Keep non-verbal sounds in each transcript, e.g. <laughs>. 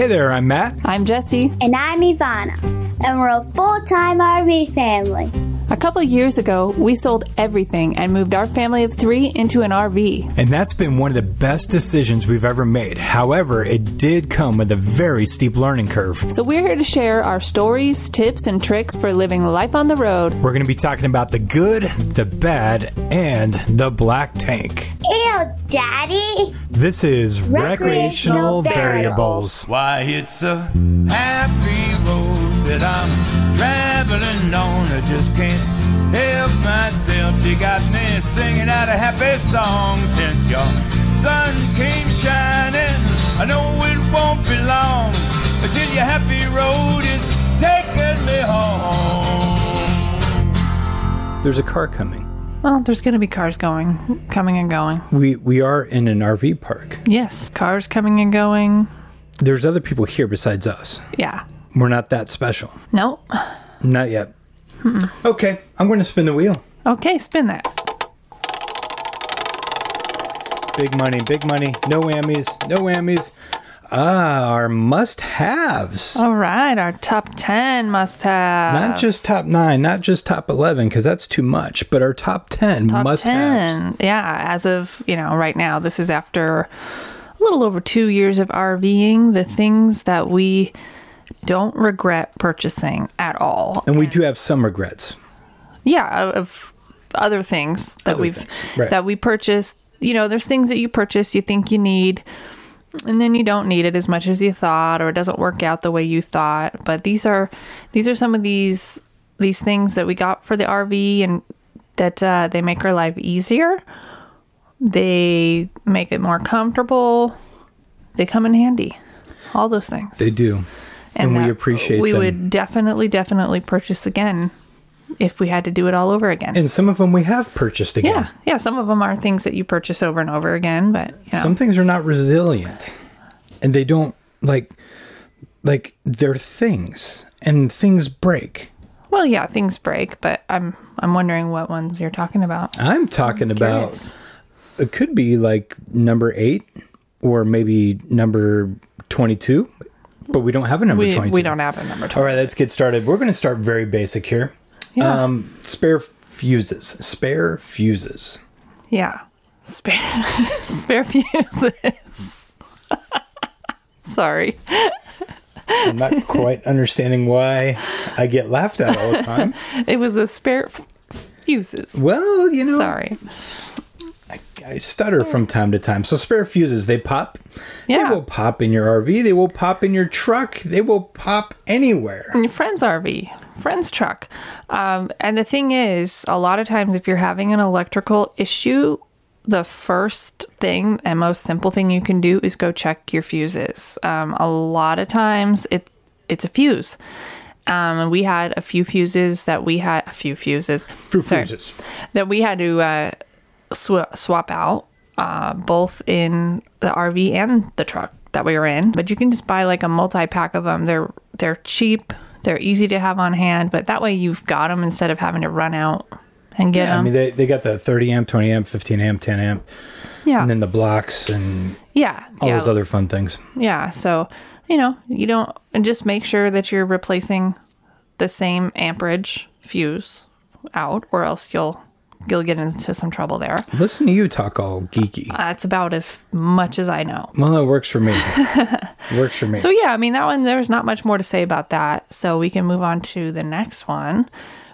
Hey there, I'm Matt. I'm Jesse. And I'm Ivana, and we're a full time RV family. A couple years ago, we sold everything and moved our family of three into an RV. And that's been one of the best decisions we've ever made. However, it did come with a very steep learning curve. So we're here to share our stories, tips, and tricks for living life on the road. We're going to be talking about the good, the bad, and the black tank. Ew, Daddy! This is Recreational, Recreational Variables. Why, it's a happy road that I'm traveling on. I just can't help myself. You got me singing out a happy song since your sun came shining. I know it won't be long until your happy road is taking me home. There's a car coming. Well, there's going to be cars going, coming and going. We we are in an RV park. Yes, cars coming and going. There's other people here besides us. Yeah. We're not that special. Nope. Not yet. Okay, I'm going to spin the wheel. Okay, spin that. Big money, big money. No whammies, no whammies. Ah, our must haves. All right, our top 10 must have. Not just top nine, not just top 11, because that's too much, but our top 10 top must haves. 10. Yeah, as of, you know, right now, this is after a little over two years of RVing, the things that we don't regret purchasing at all. And we do have some regrets. yeah of- of other things that Other we've things, right. that we purchased you know there's things that you purchase you think you need and then you don't need it as much as you thought or it doesn't work out the way you thought. But these are these are some of these these things that we got for the rv and that uh, they make our life easier. They make it more comfortable. They come in handy. All those things. They do. And, we that appreciate we them. would definitely definitely purchase again if we had to do it all over again and some of them we have purchased again. yeah, yeah. Some of them are things that you purchase over and over again, but you know, Some things are not resilient. And they don't like like they're things and things break. well, yeah, things break. But I'm I'm wondering what ones you're talking about. I'm talking about it could be like number 8 or maybe number 22, but we don't have a number We 22. we don't have a number. All right, let's get started. We're going to start very basic here. Yeah. Um, spare fuses. Spare fuses. Yeah, spare <laughs> spare fuses. <laughs> Sorry. I'm not quite understanding why I get laughed at all the time. <laughs> It was a spare f- fuses. Well, you know, Sorry. I stutter from time to time. So spare fuses, they pop. Yeah. They will pop in your RV. They will pop in your truck. They will pop anywhere. In your friend's RV, friend's truck. Um, and the thing is, a lot of times, if you're having an electrical issue, the first thing and most simple thing you can do is go check your fuses. Um, a lot of times, it it's a fuse. Um, we had a few fuses that we had a few fuses, Few sorry, fuses. that we had to uh, sw- swap out, uh, both in the RV and the truck that we were in. But you can just buy like a multi pack of them. They're they're cheap. They're easy to have on hand, but that way you've got them instead of having to run out and get Yeah, I mean, they, they got the 30 amp, 20 amp, 15 amp, 10 amp, yeah, and then the blocks and yeah, all yeah, those other fun things. yeah. So you know you don't and just make sure that you're replacing the same amperage fuse out, or else you'll you'll get into some trouble there. Listen to you talk all geeky. That's about as much as I know. Well, it works for me. <laughs> works for me. So yeah, I mean that one there's not much more to say about that. So we can move on to the next one,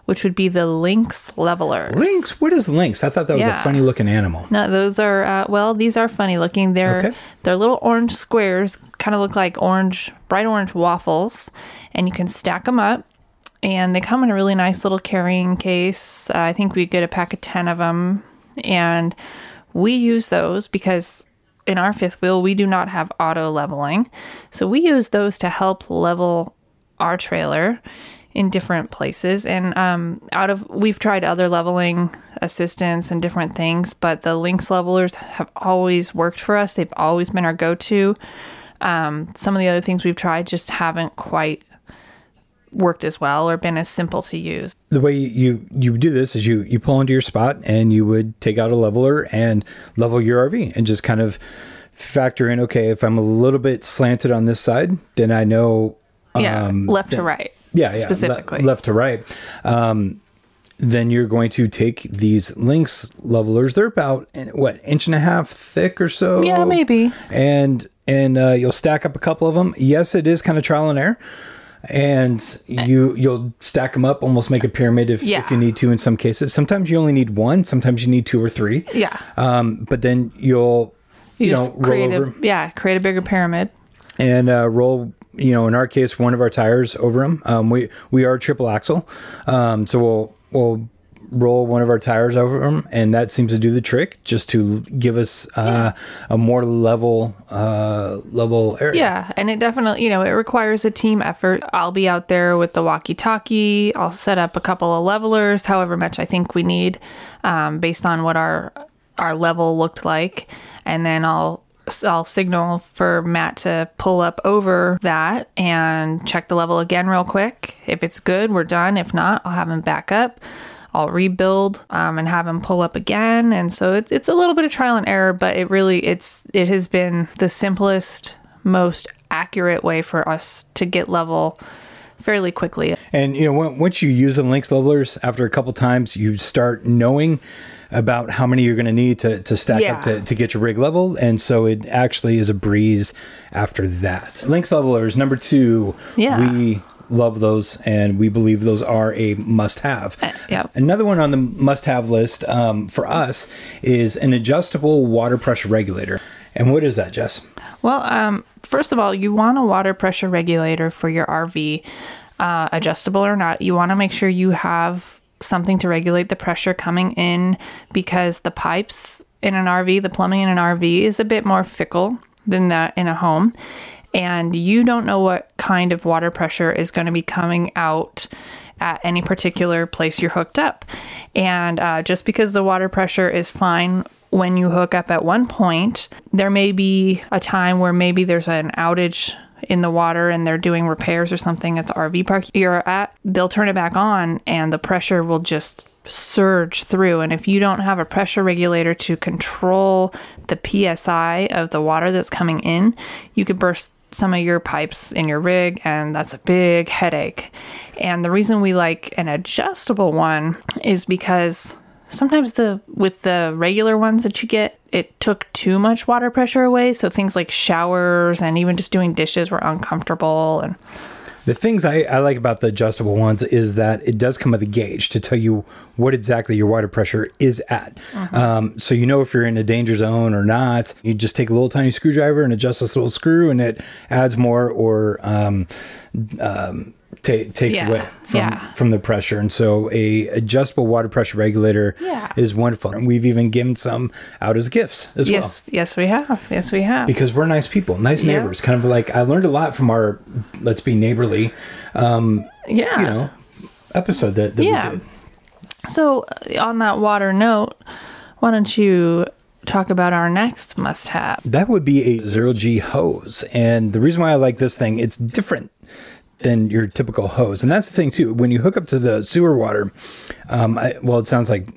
which would be the Lynx levelers. Lynx? What is Lynx? I thought that was Yeah. a funny looking animal. No, those are uh, well, these are funny looking. They're Okay. they're little orange squares, kind of look like orange, bright orange waffles, and you can stack them up. And they come in a really nice little carrying case. Uh, I think we get a pack of ten of them, and we use those because in our fifth wheel we do not have auto leveling, so we use those to help level our trailer in different places. And um, out of we've tried other leveling assistants and different things but the Lynx levelers have always worked for us. They've always been our go-to. Um, some of the other things we've tried just haven't quite worked as well or been as simple to use the way you you do this is you you pull into your spot and you would take out a leveler and level your RV and just kind of factor in okay, if I'm a little bit slanted on this side, then I know Yeah, um, left to right. yeah, yeah, le- specifically. left to right. Um, then you're going to take these Lynx levelers. They're about what inch and a half thick or so. Yeah, maybe. And and uh, you'll stack up a couple of them. Yes, it is kind of trial and error. And you you'll stack them up, almost make a pyramid if, Yeah. if you need to. In some cases, sometimes you only need one. Sometimes you need two or three. Yeah. Um, but then you'll You, you, just know roll create over a yeah, create a bigger pyramid. and uh, roll you know in our case one of our tires over them um, we we are triple axle um, so we'll we'll roll one of our tires over them and that seems to do the trick just to give us uh, a more level uh, level area Yeah, and it definitely, you know, it requires a team effort. I'll be out there with the walkie-talkie. I'll set up a couple of levelers, however much I think we need, um, based on what our our level looked like, and then I'll I'll signal for Matt to pull up over that and check the level again real quick. If it's good, we're done. If not, I'll have him back up. I'll rebuild um, and have them pull up again. And so it's it's a little bit of trial and error, but it really it's it has been the simplest, most accurate way for us to get level fairly quickly. And you know, once you use the Lynx levelers, after a couple times, you start knowing about how many you're going to need to to stack Yeah. up to, to get your rig level. and so it actually is a breeze after that. Lynx levelers number two. Yeah. we love those, and we believe those are a must-have. Yeah. Another one on the must-have list um, for us is an adjustable water pressure regulator. And what is that, Jess? Well, um, first of all, you want a water pressure regulator for your RV, uh, adjustable or not. You want to make sure you have something to regulate the pressure coming in because the pipes in an RV, the plumbing in an RV is a bit more fickle than that in a home. And you don't know what kind of water pressure is going to be coming out at any particular place you're hooked up. And uh, just because the water pressure is fine when you hook up at one point, there may be a time where maybe there's an outage in the water and they're doing repairs or something at the RV park you're at. They'll turn it back on and the pressure will just surge through. And if you don't have a pressure regulator to control the PSI of the water that's coming in, you could burst some of your pipes in your rig, and that's a big headache. And the reason we like an adjustable one is because sometimes the with the regular ones that you get, it took too much water pressure away. So things like showers and even just doing dishes were uncomfortable. And The things I, I like about the adjustable ones is that it does come with a gauge to tell you what exactly your water pressure is at. Um, so you know if you're in a danger zone or not. You just take a little tiny screwdriver and adjust this little screw, and it adds more or um, um, ta- takes Yeah, away from, yeah. from the pressure. And so a adjustable water pressure regulator Yeah. is wonderful. And we've even given some out as gifts as well yes, yes, we have. Yes, we have. because we're nice people, nice neighbors. Kind of like I learned a lot from our "Let's Be Neighborly," um, yeah. you know, episode that, that Yeah. we did. So, uh, on that water note, why don't you talk about our next must have? That would be a zero G hose, and the reason why I like this thing, it's different than your typical hose, and that's the thing too. When you hook up to the sewer water, um, I, well, it sounds like.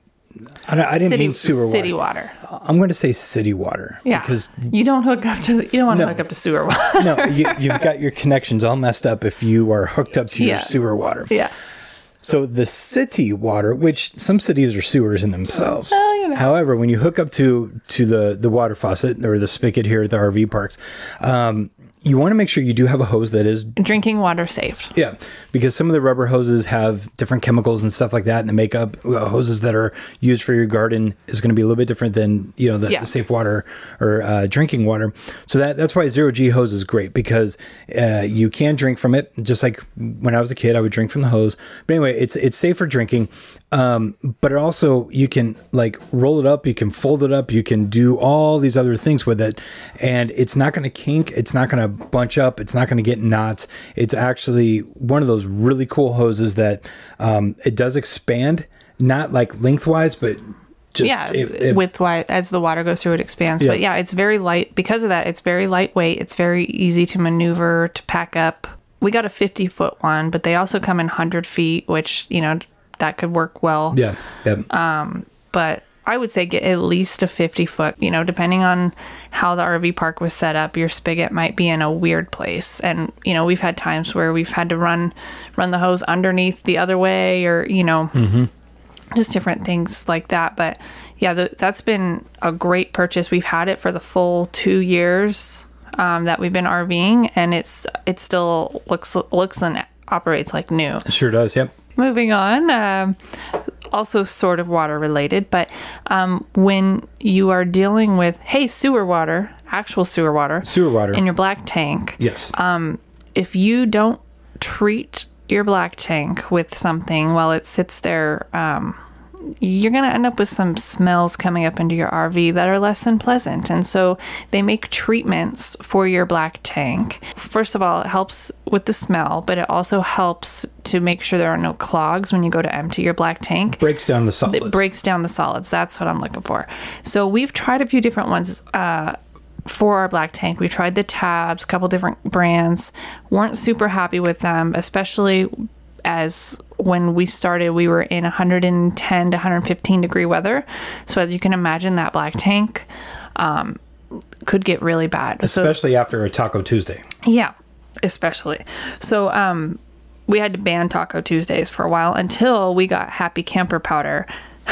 I, I didn't City, mean sewer city water. water. I'm going to say city water. Yeah. Because you don't hook up to the, you don't want to No. hook up to sewer <laughs> water. no, you, you've got your connections all messed up if you are hooked up to your Yeah. sewer water. yeah. So the city water, which some cities are sewers in themselves. You know. However, when you hook up to to the the water faucet or the spigot here at the RV parks, um, you want to make sure you do have a hose that is Drinking water safe. yeah, because some of the rubber hoses have different chemicals and stuff like that, and the makeup uh, hoses that are used for your garden is going to be a little bit different than you know the, Yeah. the safe water or uh, drinking water. So that that's why zero G hose is great because uh, you can drink from it. Just like when I was a kid, I would drink from the hose. But anyway, it's it's safe for drinking, um, but also you can like roll it up, you can fold it up, you can do all these other things with it, and it's not going to kink, it's not going to bunch up, it's not going to get knots. It's actually one of those really cool hoses that um, it does expand, not like lengthwise, but just yeah, it- it- why as the water goes through, it expands. But Yeah. yeah, it's very light because of that. It's very lightweight. It's very easy to maneuver to pack up. We got a fifty foot one, but they also come in hundred feet, which you know that could work well. yeah, yeah. But I would say get at least a 50 foot, you know, depending on how the RV park was set up, your spigot might be in a weird place. And, you know, we've had times where we've had to run run the hose underneath the other way or, you know, just different things like that. But yeah, the, that's been a great purchase. We've had it for the full two years um, that we've been RVing, and it's it still looks looks and operates like new. It sure does. Yep. Moving on, um, also sort of water related, but um, when you are dealing with hey sewer water, actual sewer water, Sewer water. in your black tank, yes. if you don't treat your black tank with something while it sits there, um, you're going to end up with some smells coming up into your RV that are less than pleasant. And so they make treatments for your black tank. First of all, it helps with the smell, but it also helps to make sure there are no clogs when you go to empty your black tank Breaks down the solids. it breaks down the solids. That's what I'm looking for. So we've tried a few different ones uh, for our black tank. We tried the tabs, a couple different brands. weren't super happy with them, especially as when we started, we were in 110 to 115 degree weather. So as you can imagine, that black tank um, could get really bad. So Especially after a Taco Tuesday. yeah, especially. So um we had to ban Taco Tuesdays for a while until we got Happy Camper powder. <laughs>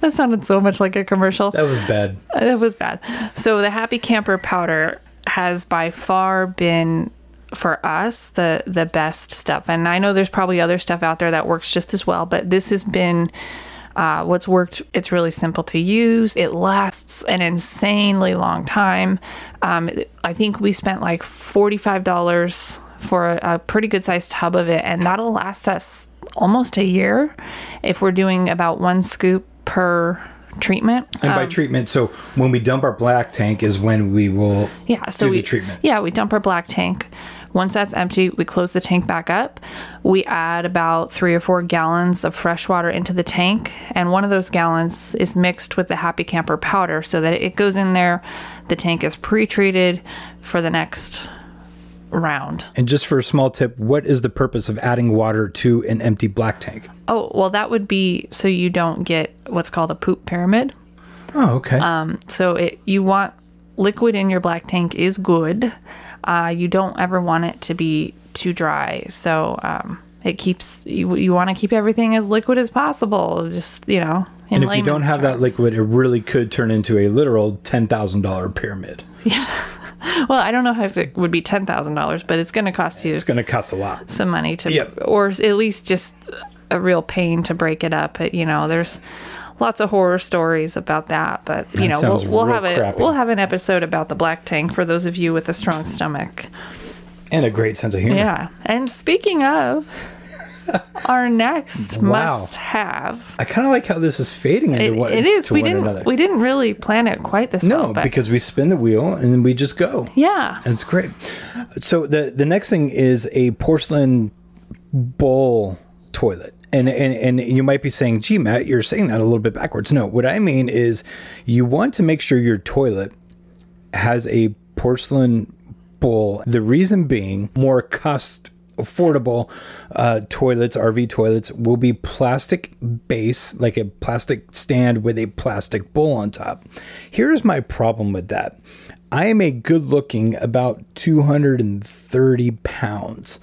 that sounded so much like a commercial. That was bad. That was bad. So the Happy Camper powder has by far been for us the the best stuff. And I know there's probably other stuff out there that works just as well, but this has been uh, what's worked. It's really simple to use. It lasts an insanely long time. Um, I think we spent like forty five dollars for a, a pretty good sized tub of it, and that'll last us almost a year if we're doing about one scoop per treatment. And by treatment, so when we dump our black tank is when we will Yeah, so do we the treatment. Yeah, we dump our black tank. Once that's empty, we close the tank back up. We add about three or four gallons of fresh water into the tank, and one of those gallons is mixed with the Happy Camper powder so that it goes in there. The tank is pre-treated for the next round. And just for a small tip, what is the purpose of adding water to an empty black tank? Oh, well, that would be so you don't get what's called a poop pyramid. Oh, okay. Um, So it you want liquid in your black tank is good. Uh, you don't ever want it to be too dry. So um, it keeps you, you want to keep everything as liquid as possible. Just you know, and if you don't have that liquid, it really could turn into a literal ten thousand dollar pyramid. <laughs> Yeah. well, I don't know if it would be ten thousand dollars, but it's going to cost you It's going to cost a lot. some money to, Yep. or at least just a real pain to break it up. It, you know, there's lots of horror stories about that, but you That know, we'll, we'll have a we'll have an episode about the black tank for those of you with a strong stomach. And a great sense of humor. Yeah. And speaking of, <laughs> our next Wow. must have. I kind of like how this is fading into It, one, it is. We didn't. another. We didn't really plan it quite this no, well, but because we spin the wheel and then we just go. yeah, That's great. So the the next thing is a porcelain bowl toilet. And, and and you might be saying, "Gee, Matt, you're saying that a little bit backwards." No, what I mean is, you want to make sure your toilet has a porcelain bowl. The reason being, more cost affordable uh, toilets, RV toilets, will be plastic base, like a plastic stand with a plastic bowl on top. Here's my problem with that. I am a good looking about 230 pounds,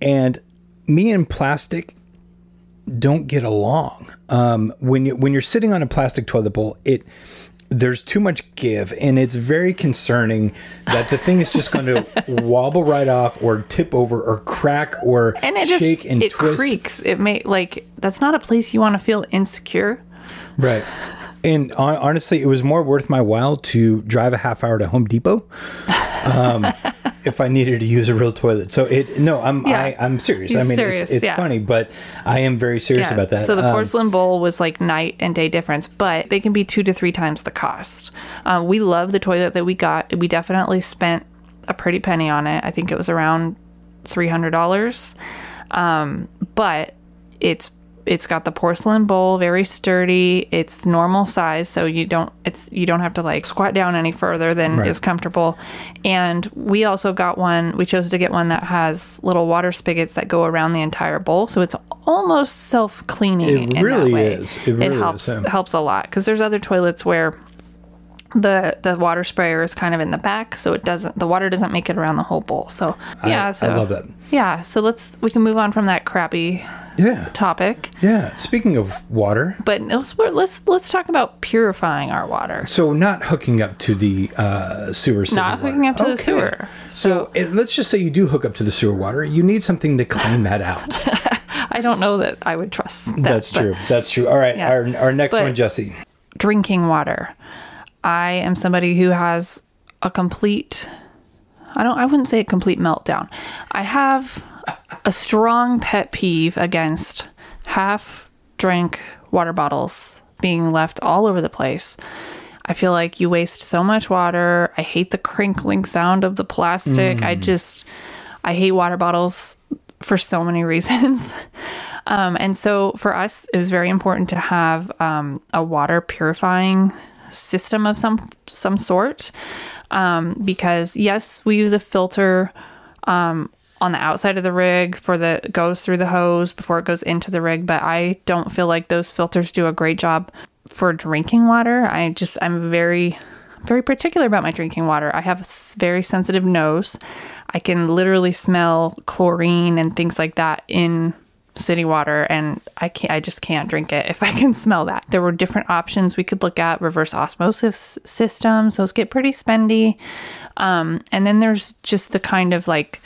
and me and plastic don't get along. Um, when you when you're sitting on a plastic toilet bowl, it there's too much give, and it's very concerning that the thing is just going to <laughs> wobble right off, or tip over, or crack, or and it just shake and it twist. creaks. It may like that's not a place you want to feel insecure. Right. And honestly, it was more worth my while to drive a half hour to Home Depot um, <laughs> if I needed to use a real toilet. So it no, I'm Yeah. I, I'm serious. He's I mean, serious, it's, it's yeah. funny, but I am very serious about that. So the Um, porcelain bowl was like night and day difference, but they can be two to three times the cost. Uh, we love the toilet that we got. We definitely spent a pretty penny on it. I think it was around three hundred dollars. Um, but it's it's got the porcelain bowl, very sturdy. It's normal size, so you don't it's you don't have to like squat down any further than Right. is comfortable. And we also got one. We chose to get one that has little water spigots that go around the entire bowl, so it's almost self cleaning. It really is. It really is, helps yeah. helps a lot because there's other toilets where the the water sprayer is kind of in the back, so it doesn't the water doesn't make it around the whole bowl. So yeah, I so love that. Yeah, so let's we can move on from that crappy Yeah. topic, Yeah. Speaking of water, but let's let's let's talk about purifying our water. so not hooking up to the uh, sewer Not water. hooking up to the Okay. sewer. So it, let's just say you do hook up to the sewer water. You need something to clean that out. <laughs> I don't know that I would trust that. That's but- true. That's true. All right. Yeah. Our, our next But- one, Jesse. drinking water. I am somebody who has a complete I don't I wouldn't say a complete meltdown. I have a strong pet peeve against half drink water bottles being left all over the place. I feel like you waste so much water. I hate the crinkling sound of the plastic. I just I hate water bottles for so many <laughs> reasons. Um, and so for us, it was very important to have um, a water purifying system of some some sort. Um, because yes, we use a filter um, on the outside of the rig for the goes through the hose before it goes into the rig, but I don't feel like those filters do a great job for drinking water. I just I'm very very particular about my drinking water. I have a very sensitive nose. I can literally smell chlorine and things like that in city water and I can't I just can't drink it if <laughs> I can smell that. There were different options we could look at reverse osmosis systems. Those get pretty spendy. Um, and then there's just the kind of like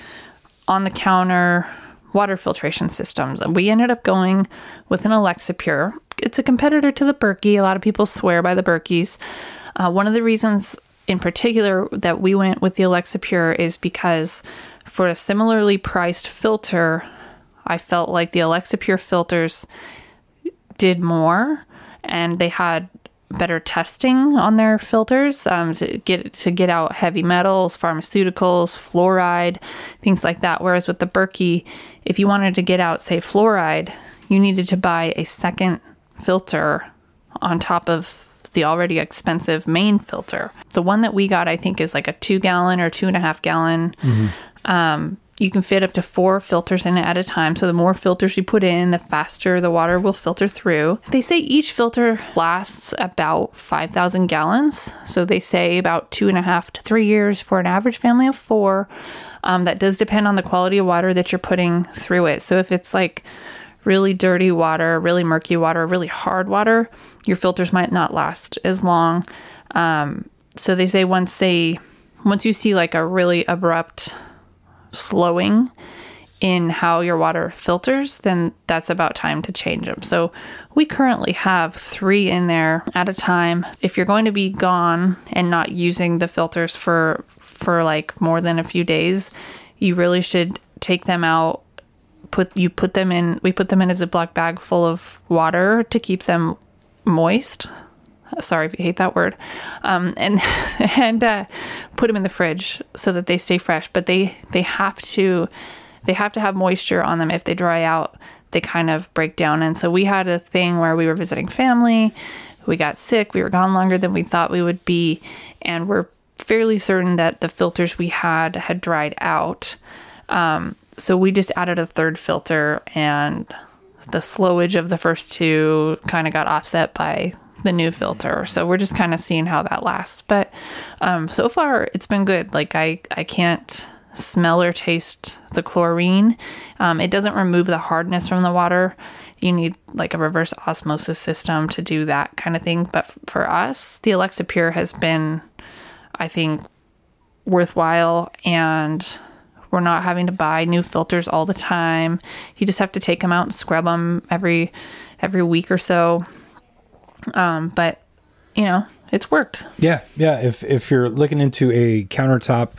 on the counter water filtration systems. We ended up going with an Alexa Pure. It's a competitor to the Berkey. A lot of people swear by the Berkeys. Uh, one of the reasons in particular that we went with the Alexa Pure is because for a similarly priced filter, I felt like the Alexa Pure filters did more and they had better testing on their filters um, to get to get out heavy metals, pharmaceuticals, fluoride, things like that. Whereas with the Berkey, if you wanted to get out, say, fluoride, you needed to buy a second filter on top of the already expensive main filter. The one that we got, I think, is like a two gallon or two and a half gallon. Um, you can fit up to four filters in it at a time. So the more filters you put in, the faster the water will filter through. They say each filter lasts about 5,000 gallons. So they say about two and a half to three years for an average family of four. Um, that does depend on the quality of water that you're putting through it. So if it's like really dirty water, really murky water, really hard water, your filters might not last as long. Um, so they say once they, once you see like a really abrupt slowing in how your water filters, then that's about time to change them. So we currently have three in there at a time. If you're going to be gone and not using the filters for for like more than a few days, you really should take them out. Put you put them in. We put them in a Ziploc bag full of water to keep them moist. Sorry if you hate that word, um, and <laughs> and uh, put them in the fridge so that they stay fresh. But they they have to they have to have moisture on them. If they dry out, they kind of break down. And so we had a thing where we were visiting family. We got sick. We were gone longer than we thought we would be, and we're fairly certain that the filters we had had dried out. Um, so we just added a third filter, and the slowage of the first two kind of got offset by the new filter. So we're just kind of seeing how that lasts. But um, so far, it's been good. Like I, I can't smell or taste the chlorine. Um, it doesn't remove the hardness from the water. You need like a reverse osmosis system to do that kind of thing. But f- for us, the Alexa Pure has been, I think, worthwhile and we're not having to buy new filters all the time. You just have to take them out and scrub them every every week or so. Um, but you know, it's worked. Yeah, yeah. If if you're looking into a countertop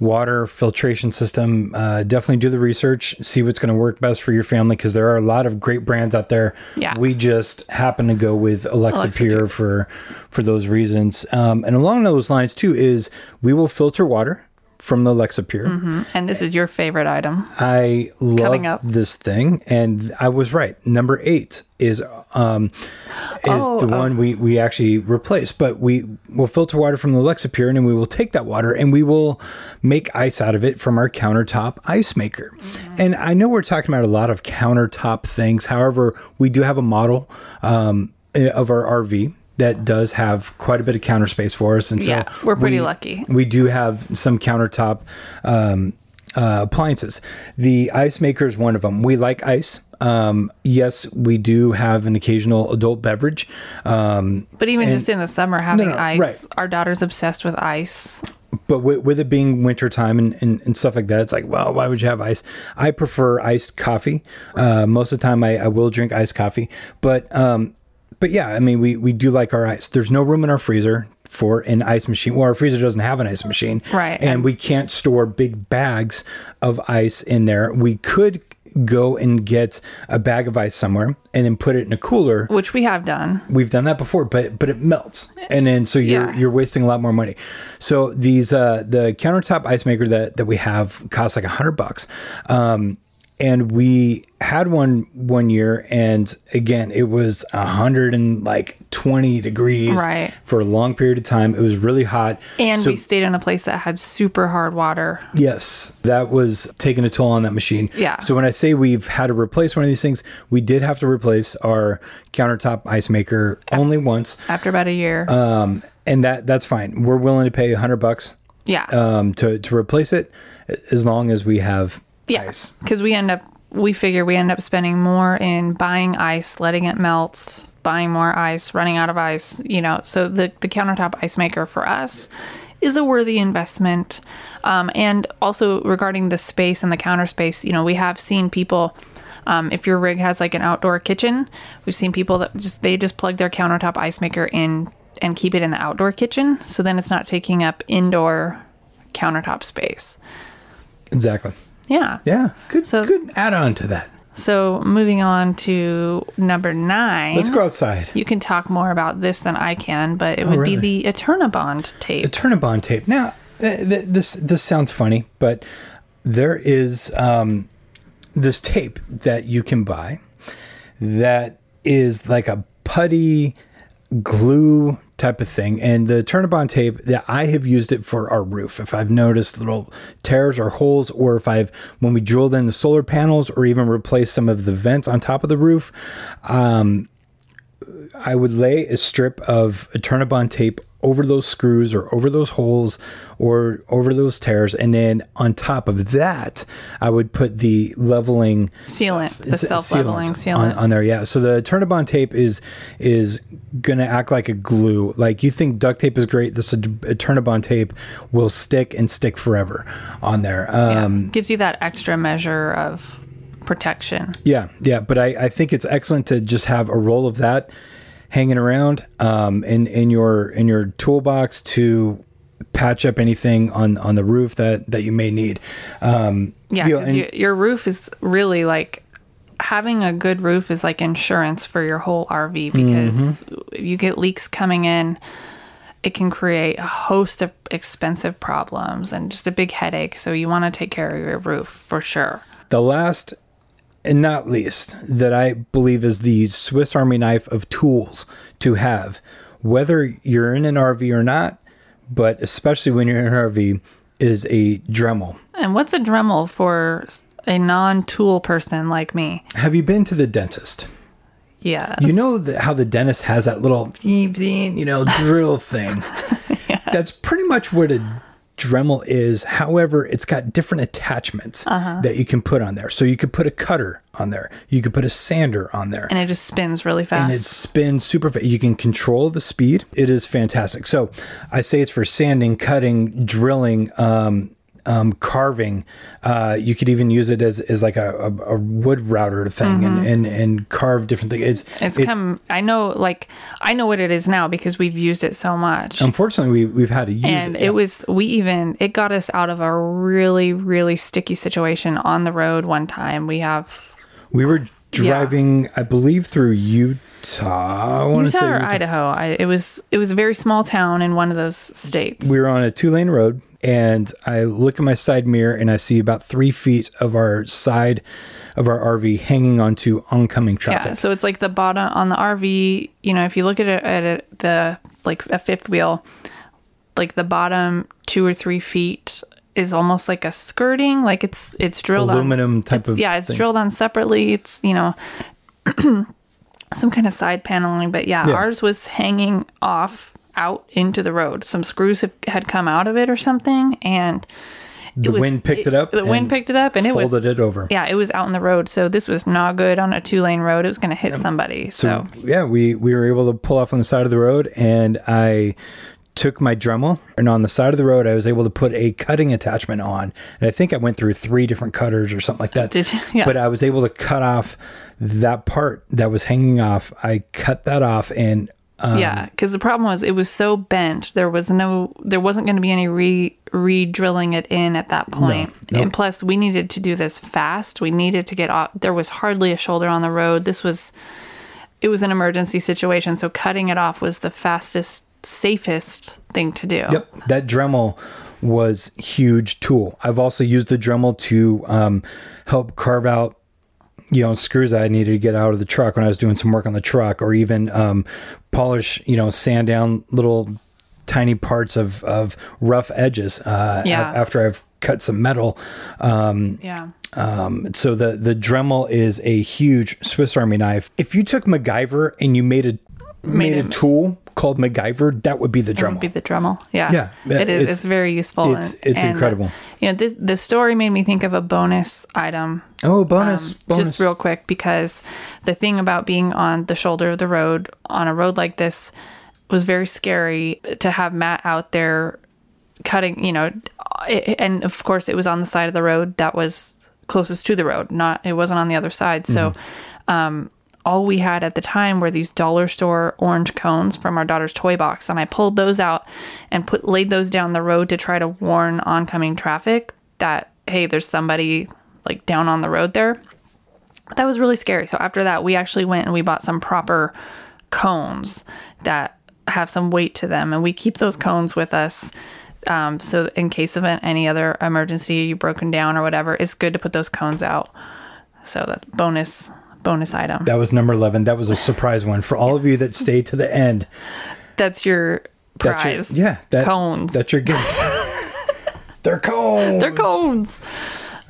water filtration system, uh, definitely do the research. See what's going to work best for your family because there are a lot of great brands out there. Yeah. we just happen to go with Alexa, Alexa Pure Pure. for for those reasons. Um, and along those lines too is we will filter water. From the Alexa Pure. And this is your favorite item. I love up. this thing, and I was right. Number eight is um is Oh, the oh. one we we actually replace, but we will filter water from the Alexa Pure, and we will take that water and we will make ice out of it from our countertop ice maker. Mm-hmm. And I know we're talking about a lot of countertop things. However, we do have a model um, of our RV. That does have quite a bit of counter space for us, and so Yeah, we're pretty we- lucky. we do have some countertop um, uh, appliances. The ice maker is one of them. We like ice. Um, yes, we do have an occasional adult beverage. Um, But even just in the summer, having no, ice, right. our daughter's obsessed with ice. but with, with it being wintertime and, and, and stuff like that, it's like, well, why would you have ice? I prefer iced coffee. Uh, most of the time, I, I will drink iced coffee. But um, but yeah, I mean, we, we do like our ice. There's no room in our freezer for an ice machine. Well, our freezer doesn't have an ice machine. Right. And we can't store big bags of ice in there. We could go and get a bag of ice somewhere and then put it in a cooler Which we have done. we've done that before but but it melts and then so you're Yeah. you're wasting a lot more money so these uh the countertop ice maker that that we have costs like a hundred bucks um and we had one one year and again it was a hundred and like 20 degrees Right. for a long period of time it was really hot And So- we stayed in a place that had super hard water. Yes, that was taking a toll on that machine. Yeah. So when I say we've had to replace one of these things, we did have to replace our countertop ice maker only once, After about a year. um, and that that's fine. We're willing to pay a hundred bucks yeah. um, to to replace it, as long as we have yeah. ice. Because we end up, we figure we end up spending more in buying ice, letting it melt, buying more ice, running out of ice, you know. So the, the countertop ice maker for us is a worthy investment. Um, and also regarding the space and the counter space, you know, we have seen people. Um, if your rig has like an outdoor kitchen, we've seen people that just they just plug their countertop ice maker in and keep it in the outdoor kitchen. So then it's not taking up indoor countertop space. Exactly. Yeah. Yeah. Good. So- good add on to that. So moving on to number nine. Let's go outside. You can talk more about this than I can, but it would Oh, really? be the Eternabond tape. Eternabond tape. Now, th- th- this this sounds funny, but there is um, this tape that you can buy that is like a putty glue type of thing. And the Eternabond tape that I have used it for our roof. If I've noticed little tears or holes, or if I've when we drilled in the solar panels, or even replaced some of the vents on top of the roof, um, I would lay a strip of Eternabond tape over those screws or over those holes or over those tears. And then on top of that, I would put the leveling Sealant, the self-leveling on, sealant. on there. Yeah. So the Eternabond tape is is gonna act like a glue. Like you think duct tape is great, this Eternabond tape will stick and stick forever on there. Um, Gives you that extra measure of protection. Yeah, yeah, but I, I think it's excellent to just have a roll of that hanging around um, in in your in your toolbox to patch up anything on on the roof that that you may need. Um, Yeah, you know, because and- you, your roof is really like having a good roof is like insurance for your whole RV because Mm-hmm. you get leaks coming in. It can create a host of expensive problems and just a big headache. So you want to take care of your roof for sure. the last and not least that I believe is the Swiss Army knife of tools to have, whether you're in an RV or not, but especially when you're in an RV, is a Dremel. And what's a Dremel for a non-tool person like me? Have you been to the dentist? Yeah. You know the, how the dentist has that little, you know, drill thing. <laughs> yeah. That's pretty much what a Dremel is. However, it's got different attachments Uh-huh. that you can put on there. So you could put a cutter on there. You could put a sander on there. and it just spins really fast. And it spins super fast. You can control the speed. It is fantastic. So I say it's for sanding, cutting, drilling, um, um, carving. Uh, you could even use it as, as like a, a, a wood router thing and, and, and carve different things. It's, Mm-hmm. It's, come. I know, like I know what it is now because we've used it so much. Unfortunately, we, we've had to use and it. it was we even it got us out of a really really sticky situation on the road one time. We have we were driving, I believe, through Utah. I want to Utah say or Utah. Idaho. I, it was it was a very small town in one of those states. we were on a two lane road and I look in my side mirror and I see about three feet of our side of our RV hanging onto oncoming traffic. Yeah, so it's like the bottom on the RV. You know, if you look at it at it, the like a fifth wheel, like the bottom two or three feet is almost like a skirting. Like it's it's drilled Aluminum on, type of yeah. It's thing. drilled on separately. It's you know <clears throat> some kind of side paneling, but yeah, Yeah. ours was hanging off out into the road. Some screws have, had come out of it or something, and the was- wind picked it, up. The wind picked it up, and it was folded it over. yeah, it was out in the road. So this was not good on a two lane road. It was going to hit somebody. So, yeah, we we were able to pull off on the side of the road, and I took my Dremel, and on the side of the road, I was able to put a cutting attachment on, and I think I went through three different cutters or something like that. Did you? Yeah. But I was able to cut off that part that was hanging off. I cut that off, and um, yeah, because the problem was it was so bent. There was no, there wasn't going to be any re re drilling it in at that point. no. And plus, we needed to do this fast. We needed to get off. There was hardly a shoulder on the road. This was, it was an emergency situation. So cutting it off was the fastest, safest thing to do. Yep, that Dremel was huge tool. I've also used the Dremel to um, help carve out you know screws that I needed to get out of the truck when I was doing some work on the truck, or even um, polish you know sand down little tiny parts of of rough edges. Uh, Yeah. af- after I've cut some metal. Um, Yeah. um, so the the Dremel is a huge Swiss Army knife. If you took MacGyver and you made a made, a a- tool called MacGyver, that would be the That Dremel. would be the Dremel. Yeah. Yeah, It is. it's- It's, very useful. it's- it's incredible. You know, this the story made me think of a bonus item oh, bonus! bonus. Um, just real quick because the thing about being on the shoulder of the road on a road like this was very scary to have Matt out there cutting, you know, it- and of course it was on the side of the road that was closest to the road, not it wasn't on the other side. So um all we had at the time were these dollar store orange cones from our daughter's toy box and I pulled those out and put laid those down the road to try to warn oncoming traffic that hey, there's somebody like down on the road there that was really scary. So after that, we actually went and we bought some proper cones that have some weight to them, and we keep those cones with us. Um, so in case of an, any other emergency, you broken down or whatever, it's good to put those cones out. So that bonus bonus item. That was number 11. That was a surprise one for all of you that stayed to the end. That's your That's your- prize. yeah. That, cones. That's your gift. <laughs> They're cones. They're cones.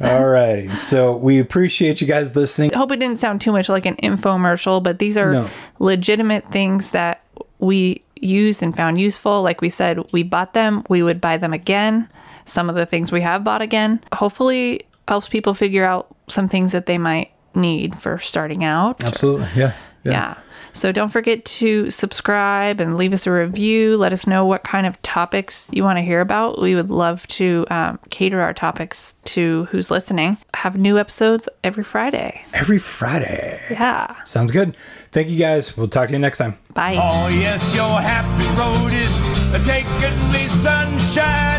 All righty. So we appreciate you guys listening. I hope it didn't sound too much like an infomercial, but these are No. legitimate things that we used and found useful. Like we said, we bought them, we would buy them again. Some of the things we have bought again. Hopefully helps people figure out some things that they might need for starting out. Absolutely. Yeah. Yeah. So don't forget to subscribe and leave us a review. Let us know what kind of topics you want to hear about. We would love to um, cater our topics to who's listening. Have new episodes every Friday. Every Friday. Yeah. Sounds good. Thank you guys. We'll talk to you next time. Bye. Oh, yes, your happy road is taking me sunshine